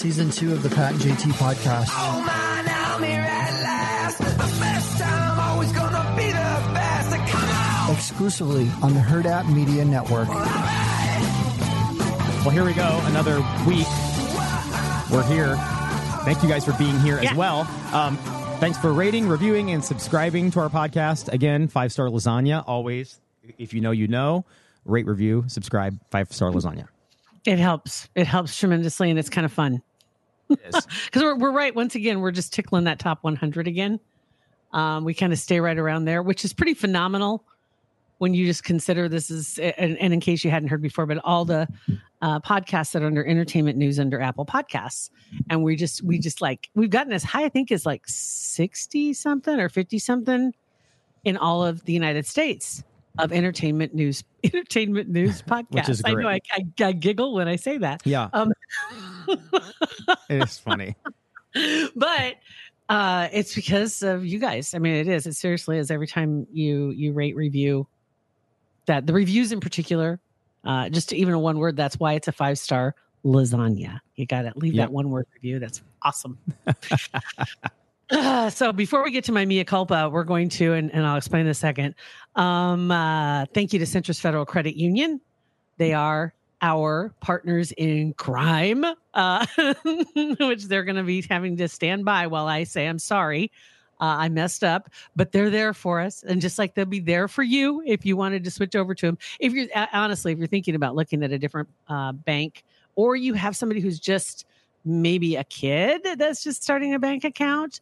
Season two of the Pat and JT podcast. Oh man, I'm here at last. The best time, always gonna be the best. Come on! Exclusively on the Hurrdat Media Network. Well, here we go. Another week. We're here. Thank you guys for being here as well. Um, thanks for rating, reviewing, and subscribing to our podcast. Again, five star lasagna. Always, if you know, you know. Rate, review, subscribe. Five star lasagna. It helps. It helps tremendously, and it's kind of fun. Because we're, we're right. Once again, we're just tickling that top 100 again. Um, we kind of stay right around there, which is pretty phenomenal when you just consider this is, and, and in case you hadn't heard before, but all the uh, podcasts that are under entertainment news under Apple Podcasts. And we just, we just like, we've gotten as high, I think, as like 60 something or 50 something in all of the United States of entertainment news, entertainment news podcasts. is I know I. I, I giggle when I say that. Yeah, Um, it is funny. but uh it's because of you guys i mean it is it seriously is every time you you rate review that the reviews in particular uh just even a one word that's why it's a five star lasagna you gotta leave Yep. that one word review that's awesome Uh, so before we get to my mea culpa we're going to and, and i'll explain in a second um uh thank you to Centris federal credit union they are our partners in crime, uh, which they're going to be having to stand by while I say, I'm sorry, uh, I messed up, but they're there for us. And just like they'll be there for you if you wanted to switch over to them. If you're uh, honestly, if you're thinking about looking at a different uh, bank, or you have somebody who's just maybe a kid that's just starting a bank account,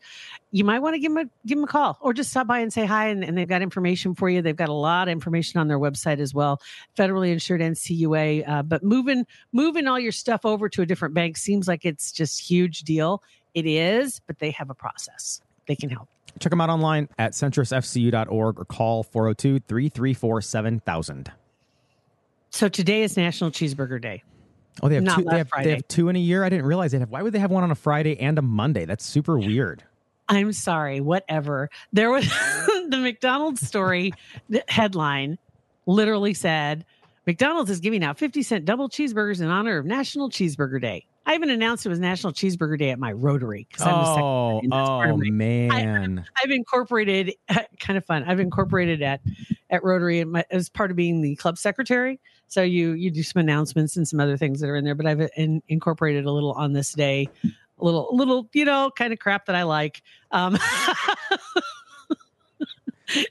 you might want to give them a give them a call or just stop by and say hi. And, and they've got information for you. They've got a lot of information on their website as well federally insured NCUA. Uh, but moving moving all your stuff over to a different bank seems like it's just huge deal. It is, but they have a process. They can help. Check them out online at centrisfcu.org or call 402 334 7000. So today is National Cheeseburger Day. Oh, they have Not two. They have, they have two in a year. I didn't realize they have. Why would they have one on a Friday and a Monday? That's super weird. I'm sorry, whatever. There was the McDonald's story the headline literally said McDonald's is giving out 50 cent double cheeseburgers in honor of National Cheeseburger Day. I even announced it was National Cheeseburger Day at my Rotary because I'm Oh, secretary. and that's part oh my- man. I've incorporated kind of fun. I've incorporated at at Rotary and my, as part of being the club secretary. So you you do some announcements and some other things that are in there. But I've in, incorporated a little on this day, a little little you know kind of crap that I like. Um,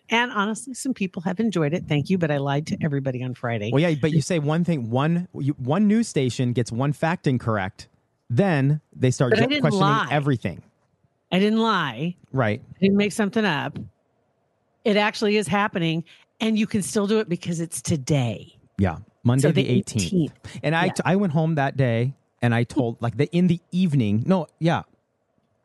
and honestly, some people have enjoyed it. Thank you, but I lied to everybody on Friday. Well, yeah, but you say one thing, one you, one news station gets one fact incorrect, then they start questioning lie. everything. I didn't lie. Right. I didn't make something up. It actually is happening, and you can still do it because it's today. Yeah. Monday So the the 18th. 18th. And I Yeah. I went home that day and I told like the in the evening. No, yeah.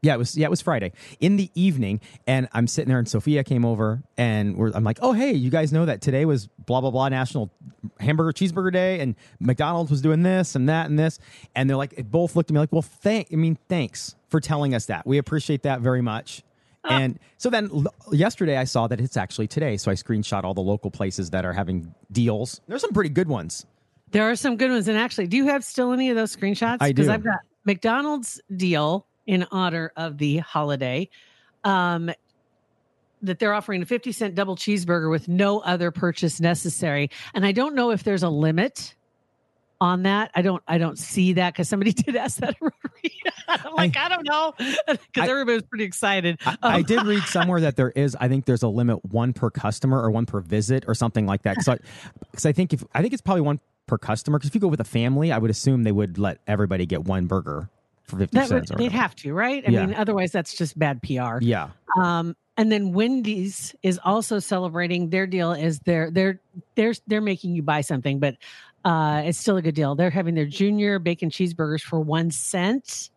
Yeah, it was yeah, it was Friday. In the evening and I'm sitting there and Sophia came over and we're, I'm like, "Oh, hey, you guys know that today was blah blah blah National Hamburger Cheeseburger Day and McDonald's was doing this and that and this." And they're like it both looked at me like, "Well, thank I mean, thanks for telling us that. We appreciate that very much." And so then l- yesterday I saw that it's actually today. So I screenshot all the local places that are having deals. There's some pretty good ones. There are some good ones. And actually, do you have still any of those screenshots? I Because do. I've got McDonald's deal in honor of the holiday. Um, that they're offering a 50 cent double cheeseburger with no other purchase necessary. And I don't know if there's a limit on that. I don't I don't see that because somebody did ask that Rotary. I'm like, I, don't know. Because I- everybody was pretty excited. I, I Um, did read somewhere that there is. I think there's a limit one per customer or one per visit or something like that. Because I, I think if I think it's probably one per customer. Because if you go with a family, I would assume they would let everybody get one burger for fifty that would, cents. or they'd have to, right? I Yeah. mean, otherwise that's just bad PR. Yeah. Um, and then Wendy's is also celebrating. Their deal is they're they're they're they're making you buy something, but uh, it's still a good deal. They're having their junior bacon cheeseburgers for one cent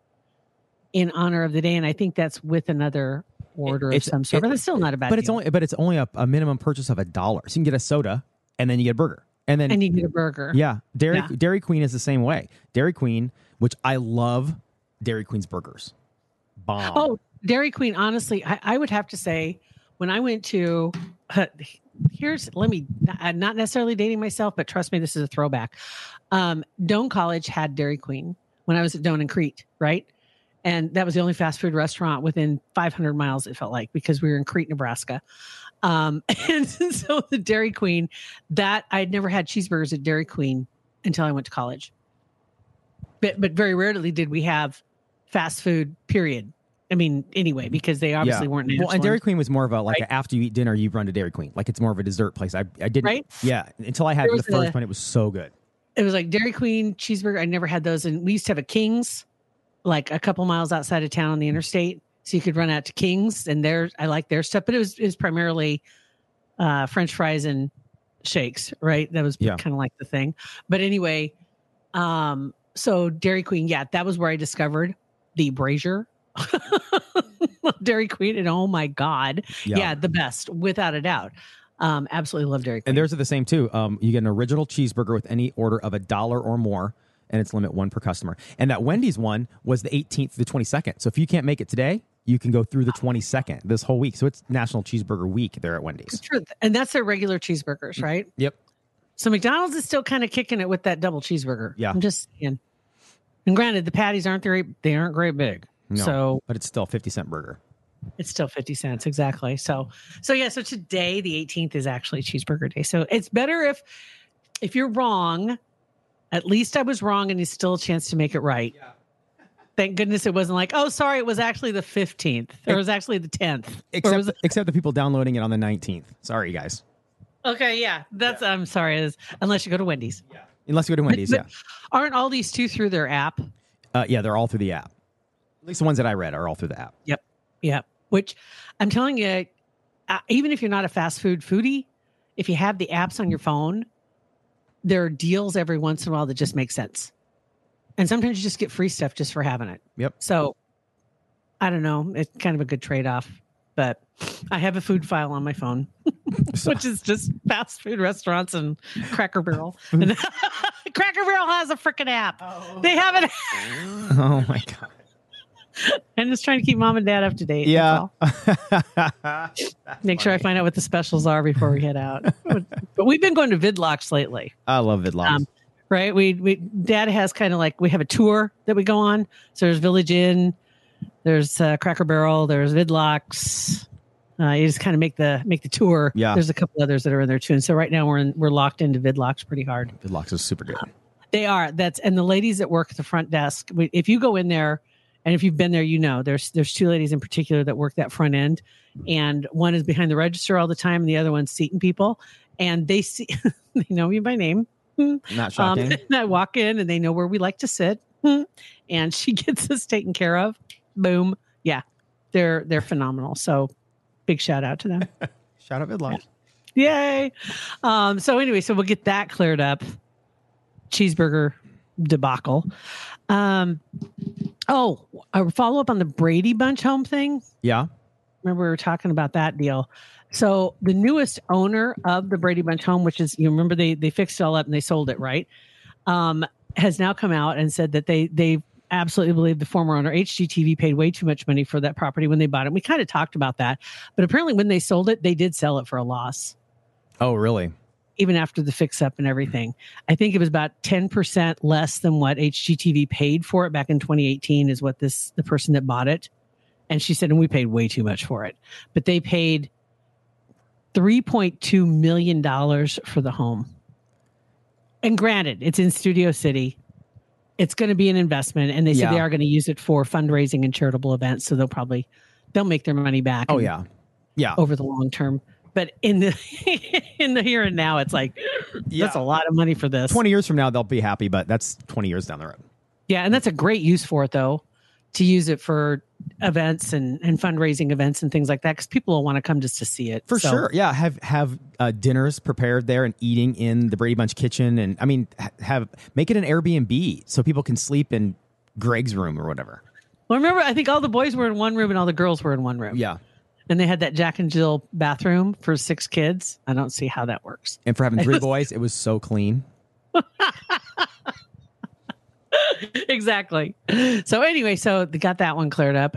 in honor of the day, and I think that's with another order It's- of some sort. it- but it's still not a bad. but it's deal. only but it's only a, a minimum purchase of a dollar. So you can get a soda and then you get a burger. And then and you get a burger. yeah, Dairy Yeah. Dairy Queen is the same way. Dairy Queen, which I love, Dairy Queen's burgers. Bomb. Oh, Dairy Queen. Honestly, I, I would have to say when I went to here's let me I'm not necessarily dating myself, but trust me, this is a throwback. Um, Doane College had Dairy Queen when I was at Doane and Crete, right? And that was the only fast food restaurant within 500 miles. It felt like because we were in Crete, Nebraska. Um, and so the Dairy Queen, that I'd never had cheeseburgers at Dairy Queen until I went to college. But but very rarely did we have fast food. Period. I mean, anyway, because they obviously weren't. Well, and. Dairy Queen was more of a like Right. a after you eat dinner, you run to Dairy Queen. Like it's more of a dessert place. I I didn't. Right? Yeah, until I had the first a- one, it was so good. it was like Dairy Queen cheeseburger. I never had those, and we used to have a King's, like a couple miles outside of town on the interstate, so you could run out to King's, and there I like their stuff, but it was it was primarily uh, French fries and shakes, right? That was Yeah. kind of like the thing. But anyway, um, so Dairy Queen, yeah, that was where I discovered the brazier. Dairy Queen, and oh my god, yeah. the best without a doubt. Um, absolutely love Dairy Queen. And theirs are the same too. Um, you get an original cheeseburger with any order of a dollar or more, and it's limit one per customer. And that Wendy's one was the 18th to the 22nd. So if you can't make it today, you can go through the 22nd this whole week. So it's National Cheeseburger Week there at Wendy's. Truth. And that's their regular cheeseburgers, right? Yep. So McDonald's is still kind of kicking it with that double cheeseburger. Yeah. I'm just saying. And granted, the patties aren't very they aren't great big. No, So but it's still a 50 cent burger. it's still 50 cents exactly. So so yeah, so today the 18th is actually cheeseburger day. So it's better if if you're wrong, at least I was wrong and there's still a chance to make it right. Yeah. Thank goodness it wasn't like, oh, sorry, it was actually the 15th. Or it was actually the 10th. Except, was except the people downloading it on the 19th. Sorry, guys. okay, yeah. That's I'm sorry, is unless you go to Wendy's. Yeah. Unless you go to Wendy's, yeah. Aren't all these two through their app? Uh, yeah, they're all through the app. At least the ones that I read are all through the app. Yep. Yep. Which I'm telling you, uh, even if you're not a fast food foodie, if you have the apps on your phone, there are deals every once in a while that just make sense. And sometimes you just get free stuff just for having it. Yep. So I don't know. It's kind of a good trade off. But I have a food file on my phone, which is just fast food restaurants and Cracker Barrel. And Cracker Barrel has a freaking app. They have it. Oh my god. I'm just trying to keep mom and dad up to date. Yeah. Make sure I find out what the specials are before we head out. but we've been going to Vidlak's lately, I love Vidlak's. Um, right? We we dad has kind of like we have a tour that we go on. So there's Village Inn, there's uh, Cracker Barrel, there's Vidlak's. Uh, you just kind of make the make the tour. Yeah. There's a couple others that are in there too. And so right now we're in, we're locked into Vidlak's pretty hard. Vidlak's is super good. They are. That's and the ladies that work at the front desk. we- If you go in there, and if you've been there, you know there's there's two ladies in particular that work that front end, and one is behind the register all the time, and the other one's seating people, and they see they know me by name. Not Um, shocking. and I walk in, and they know where we like to sit, and she gets us taken care of. Boom, yeah, they're they're phenomenal. So big shout out to them. Shout out Vidlak's. Yay. Um, so anyway, so we'll get that cleared up. Cheeseburger debacle. Um, oh, a follow up on the Brady Bunch home thing. Yeah. Remember we were talking about that deal. So the newest owner of the Brady Bunch home, which is you remember they they fixed it all up and they sold it, right? Um, has now come out and said that they they absolutely believe the former owner HGTV paid way too much money for that property when they bought it. We kind of talked about that, but apparently when they sold it, they did sell it for a loss Oh, really? Even after the fix up and everything. I think it was about 10% less than what HGTV paid for it back in 2018 is what this the person that bought it. And she said and we paid way too much for it. But they paid 3.2 million dollars for the home. and granted, it's in Studio City. It's going to be an investment, and they said Yeah. they are going to use it for fundraising and charitable events. So they'll probably they'll make their money back. Oh yeah, yeah. over the long term. But in the in the here and now, it's like that's a lot of money for this. Twenty years from now, they'll be happy, but that's twenty years down the road. Yeah, and that's a great use for it though, to use it for events and and fundraising events and things like that because people will want to come just to see it For So- sure, yeah. Have have uh, dinners prepared there and eating in the Brady Bunch kitchen, and I mean, have make it an Airbnb so people can sleep in Greg's room or whatever. Well, remember, I think all the boys were in one room and all the girls were in one room. Yeah, and they had that Jack and Jill bathroom for six kids. I don't see how that works. and for having three boys, it was so clean. exactly. So anyway, so they got that one cleared up.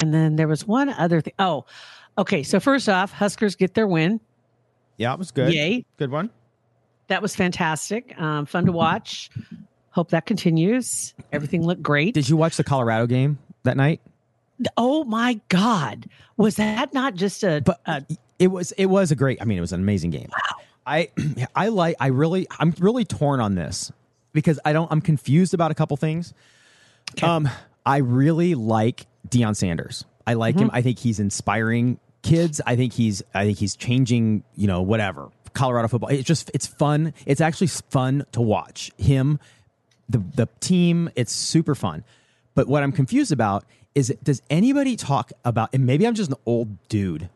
And then there was one other thing. Oh, okay. So first off, Huskers get their win. Yeah, it was good. Yay. good one. That was fantastic. Um, fun to watch. Hope that continues. Everything looked great. Did you watch the Colorado game that night? oh my God. Was that not just a, But a it was it was a great. I mean, it was an amazing game. Wow. I I like. I really. I'm really torn on this because I don't. I'm confused about a couple things. Um, I really like Deion Sanders. I like him. Mm-hmm. I think he's inspiring kids. I think he's. I think he's changing. You know, whatever Colorado football. It's just. It's fun. It's actually fun to watch him. The the team. It's super fun. But what I'm confused about is does anybody talk about? And maybe I'm just an old dude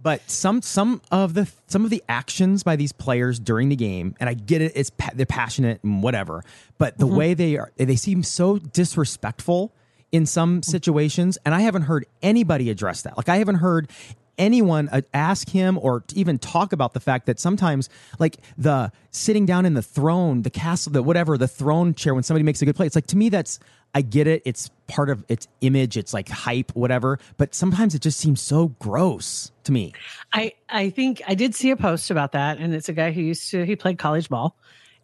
but some some of the some of the actions by these players during the game and i get it it's they're passionate and whatever but the mm-hmm. way they are they seem so disrespectful in some situations and i haven't heard anybody address that. Like i haven't heard anyone uh, ask him or even talk about the fact that sometimes like the sitting down in the throne the castle the whatever the throne chair when somebody makes a good play it's like to me that's i get it. It's part of its image. It's like hype whatever. But sometimes it just seems so gross to me. I I think I did see a post about that, and it's a guy who used to he played college ball,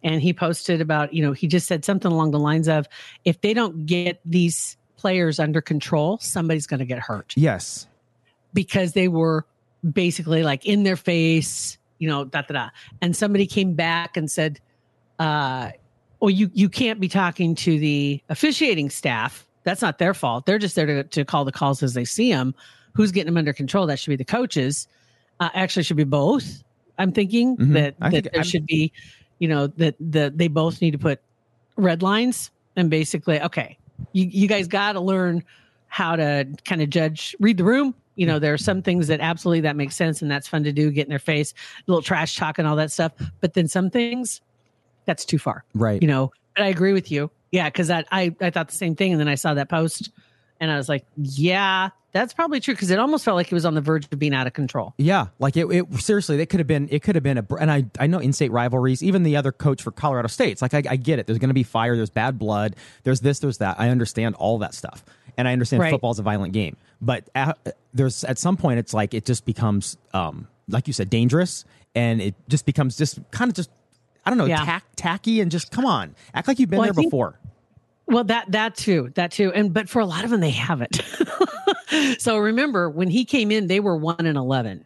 and he posted about you know he just said something along the lines of if they don't get these players under control, somebody's going to get hurt yes because they were basically like in their face, you know, da da da. And somebody came back and said, uh, "Well, you you can't be talking to the officiating staff. That's not their fault. They're just there to to call the calls as they see them. Who's getting them under control? That should be the coaches. Uh, actually, should be both. I'm thinking Mhm. that that think- there I'm- should be, you know, that the they both need to put red lines and basically, okay, you you guys got to learn how to kind of judge, read the room. You know, there are some things that absolutely that makes sense and that's fun to do, get in their face, little trash talk and all that stuff. But then some things, that's too far. right You know, but I agree with you. Yeah, because that I I thought the same thing, and then I saw that post, and I was like, yeah, that's probably true because it almost felt like it was on the verge of being out of control. Yeah, like it, it seriously, it could have been, it could have been a, and I, I know in-state rivalries, even the other coach for Colorado State's like, I, I get it. There's going to be fire. There's bad blood. There's this, there's that. I understand all that stuff. And I understand Right. football's a violent game, but at, there's at some point, it's like, it just becomes, um, like you said, dangerous. And it just becomes just kind of just, I don't know, Yeah. tack, tacky and just come on, act like you've been Well, there think- before. Well, that that too, that too, and but for a lot of them, they haven't. so remember when he came in, they were one and eleven,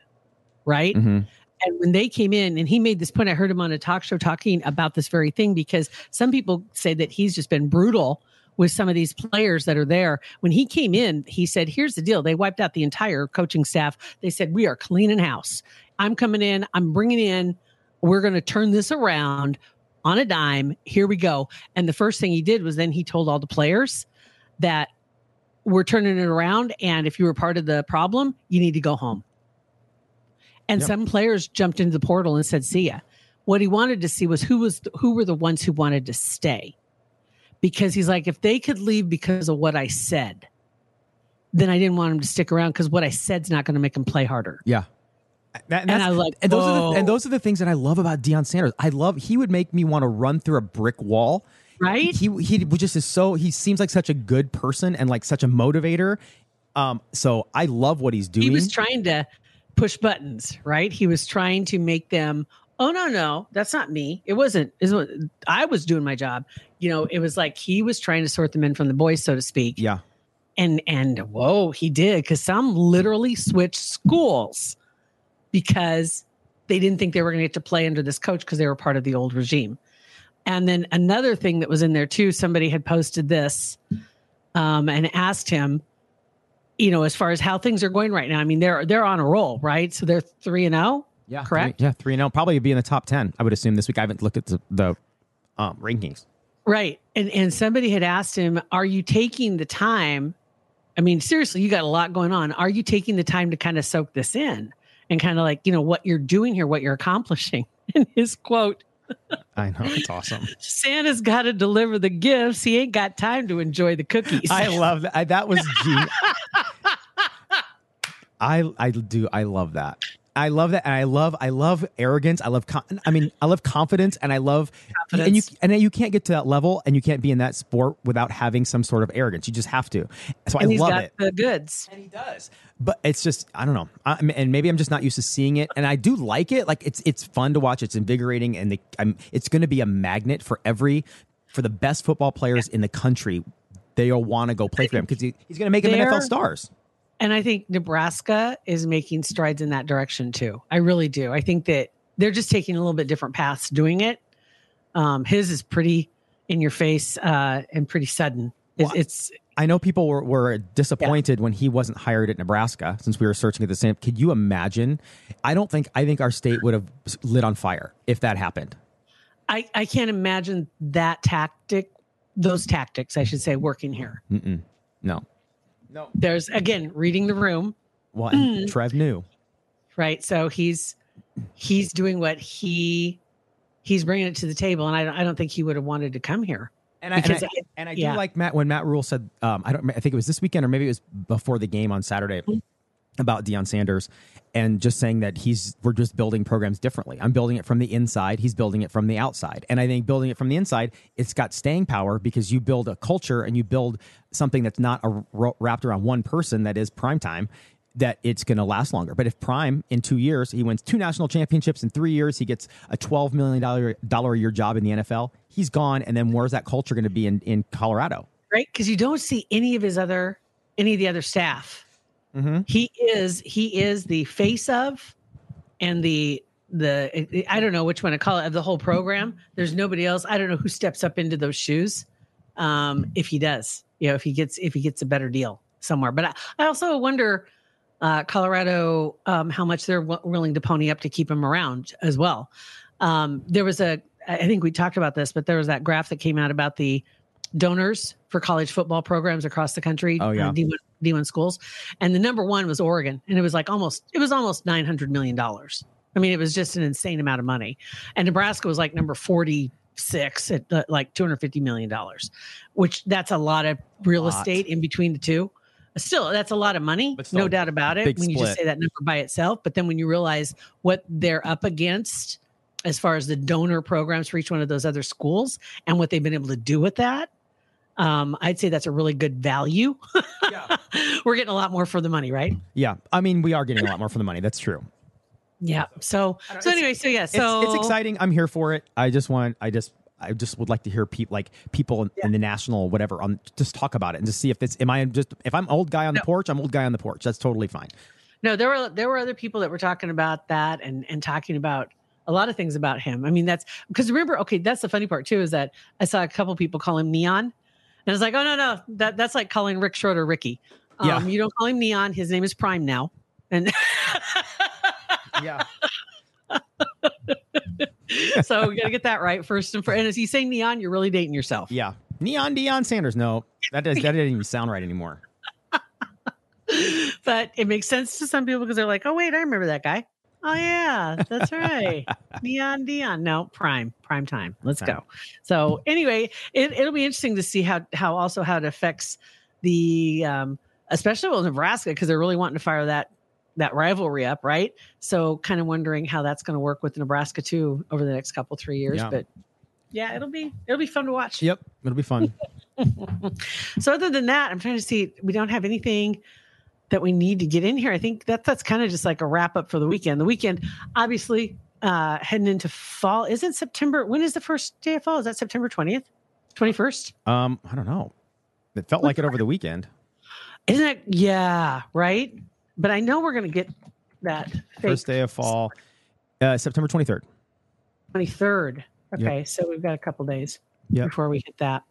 right? Mhm. And when they came in, and he made this point, I heard him on a talk show talking about this very thing because some people say that he's just been brutal with some of these players that are there. When he came in, he said, Here's the deal. They wiped out the entire coaching staff. They said, We are cleaning house. I'm coming in, I'm bringing in, we're going to turn this around. On a dime. Here we go. And the first thing he did was then he told all the players that we're turning it around. And if you were part of the problem, you need to go home. And Yep. some players jumped into the portal and said, "See ya." What he wanted to see was who was who were the ones who wanted to stay, because he's like, if they could leave because of what I said, then I didn't want them to stick around because what I said's not going to make them play harder. Yeah. That- And that's- I like, and those are the, and those are the things that I love about Deion Sanders. I love he would make me want to run through a brick wall. Right? He he was just is so he seems like such a good person and like such a motivator. Um, so I love what he's doing. He was trying to push buttons, right? He was trying to make them, oh no, no, that's not me. It wasn't. It was, I was doing my job. You know, it was like he was trying to sort them in from the boys, so to speak. yeah. And and whoa, he did because some literally switched schools because they didn't think they were going to get to play under this coach because they were part of the old regime. And then another thing that was in there too, somebody had posted this um, and asked him, you know, as far as how things are going right now. I mean, they're they're on a roll, right? So they're three and zero. Yeah. Correct? Three, yeah, three and zero. Probably be in the top ten. I would assume this week. I haven't looked at the, the um, rankings. Right. And and somebody had asked him, "Are you taking the time? I mean, seriously, you got a lot going on. Are you taking the time to kind of soak this in and kind of like, you know, what you're doing here, what you're accomplishing?" And his quote, I know it's awesome. "Santa's got to deliver the gifts. He ain't got time to enjoy the cookies." I love that. I, that was genius. I I do I love that. I love that, and I love I love arrogance. I love con- I mean I love confidence, and I love and you and you can't get to that level, and you can't be in that sport without having some sort of arrogance. You just have to. So and I love it. the goods. And he does. But it's just I don't know, I, and maybe I'm just not used to seeing it, and I do like it. Like it's it's fun to watch. It's invigorating, and the, I'm, it's going to be a magnet for every for the best football players in the country. They'll want to go play for him because he, he's going to make them NFL stars. And I think Nebraska is making strides in that direction too. I really do. I think that they're just taking a little bit different paths doing it. Um, his is pretty in your face uh, and pretty sudden. It's, Well, it's I know people were, were disappointed when he wasn't hired at Nebraska since we were searching at the same. Could you imagine? I don't think I think our state would have lit on fire if that happened. I, I can't imagine that tactic, those tactics, I should say, working here. Mm-mm. No. There's again reading the room, Well, and Trev knew. right? So he's he's doing what he he's bringing it to the table, and I don't, I don't think he would have wanted to come here. And I, and Because I, I- and I do yeah. like Matt when Matt Rhule said, um, I don't, I think it was this weekend or maybe it was before the game on Saturday about Deion Sanders, and just saying that he's we're just building programs differently. I'm building it from the inside. He's building it from the outside, and I think building it from the inside, it's got staying power because you build a culture and you build something that's not a, wrapped around one person that is prime time. That it's going to last longer. But if Prime in two years he wins two national championships in three years, he gets a twelve million dollar a year job in the NFL. He's gone, and then where's that culture going to be in in Colorado? right? Because you don't see any of his other any of the other staff. Mhm. He is he is the face of and the the I don't know which one to call it of the whole program. There's nobody else. I don't know who steps up into those shoes. Um, if he does, you know, if he gets if he gets a better deal somewhere. But I, I also wonder, uh, Colorado, um, how much they're w- willing to pony up to keep him around as well. Um, there was a I think we talked about this, but there was that graph that came out about the donors for college football programs across the country. Oh, yeah. uh, D1, D1 schools, and the number one was Oregon, and it was like almost it was almost nine hundred million dollars. I mean, it was just an insane amount of money, and Nebraska was like number forty six at uh, like two hundred fifty million dollars, which that's a lot of real Lot. estate in between the two. Still, that's a lot of money, no doubt about it. When you just say that number by itself, but then when you realize what they're up against as far as the donor programs for each one of those other schools and what they've been able to do with that, um, I'd say that's a really good value. We're getting a lot more for the money, right? Yeah, I mean we are getting a lot more for the money. That's true. Yeah. So, so anyway, so yeah, so it's exciting. I'm here for it. I just want. I just. I just would like to hear people like people in, in the national whatever on just talk about it and just see if it's am I just if I'm old guy on the porch I'm old guy on the porch that's totally fine. No, there were there were other people that were talking about that and and talking about a lot of things about him. I mean, that's because remember, okay, that's the funny part too is that I saw a couple people call him Neon, and I was like, oh no no, that that's like calling Rick Schroder Ricky. Um, Yeah. you don't call him Neon. His name is Prime now, and Yeah. so we got to get that right first and first. And as you say neon, you're really dating yourself. Yeah. Neon Deion Sanders. No, that does that didn't even sound right anymore. but it makes sense to some people because they're like, oh wait, I remember that guy. Oh yeah, that's right. Neon Deion. No, prime, prime time. Let's go. So anyway, it, it'll be interesting to see how how also how it affects the um especially with Nebraska because they're really wanting to fire that that rivalry up, right? So kind of wondering how that's going to work with Nebraska too over the next couple three years. Yeah. But yeah, it'll be it'll be fun to watch. Yep, it'll be fun. So other than that, I'm trying to see we don't have anything that we need to get in here. I think that that's kind of just like a wrap up for the weekend. The weekend, obviously, uh heading into fall. Isn't September? When is the first day of fall? Is that September 20th? 21st? Um, I don't know. It felt like it over the weekend. Isn't it? Yeah, right. But I know we're gonna get that First day of fall, uh, September twenty third. 23rd. Okay, so we've got a couple days Yep. before we hit that.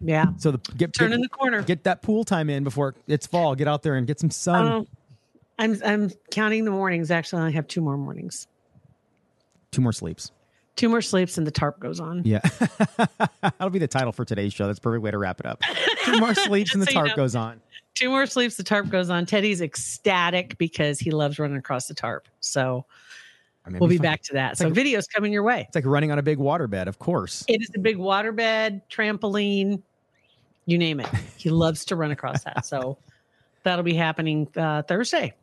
Yeah. So the get Turning get, the corner. Get that pool time in before it's fall. Get out there and get some sun. Um, I'm I'm counting the mornings. Actually, I only have two more mornings. Two more sleeps. Two more sleeps and the tarp goes on. Yeah, that'll be the title for today's show. That's a perfect way to wrap it up. Two more sleeps and the so you tarp know. goes on. Two more sleeps, the tarp goes on. Teddy's ecstatic because he loves running across the tarp. So I mean, we'll be fun. back to that. It's So like- videos coming your way. It's like running on a big waterbed, of course. It is a big waterbed, trampoline, you name it. He loves to run across that. So that'll be happening uh, Thursday.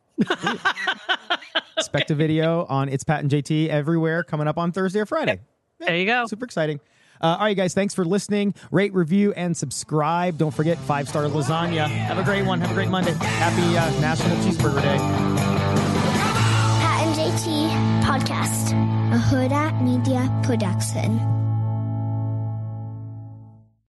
Expect a video on It's Pat and JT everywhere coming up on Thursday or Friday. There you go. Super exciting. Uh, all right, guys, thanks for listening. Rate, review, and subscribe. Don't forget five star lasagna. Have a great one. Have a great Monday. Happy uh, National Cheeseburger Day. Pat and JT Podcast, a Hurrdat Media Production.